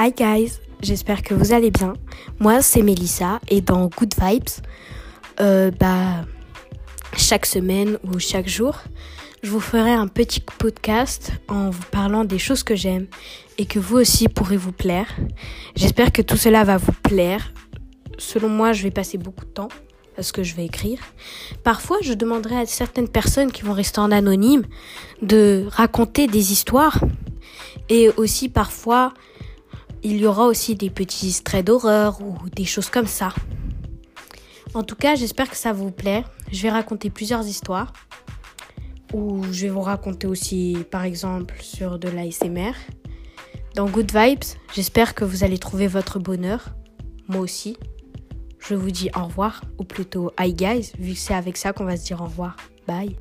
Hi guys, j'espère que vous allez bien. Moi c'est Melissa et dans Good Vibes, euh, bah, chaque semaine ou chaque jour, je vous ferai un petit podcast en vous parlant des choses que j'aime et que vous aussi pourrez vous plaire. J'espère que tout cela va vous plaire. Selon moi, je vais passer beaucoup de temps parce que je vais écrire. Parfois, je demanderai à certaines personnes qui vont rester en anonyme de raconter des histoires et aussi parfois il y aura aussi des petits traits d'horreur ou des choses comme ça. En tout cas, j'espère que ça vous plaît. Je vais raconter plusieurs histoires. Ou je vais vous raconter aussi, par exemple, sur de l'ASMR. Dans Good Vibes, j'espère que vous allez trouver votre bonheur. Moi aussi. Je vous dis au revoir, ou plutôt hi guys, vu que c'est avec ça qu'on va se dire au revoir. Bye.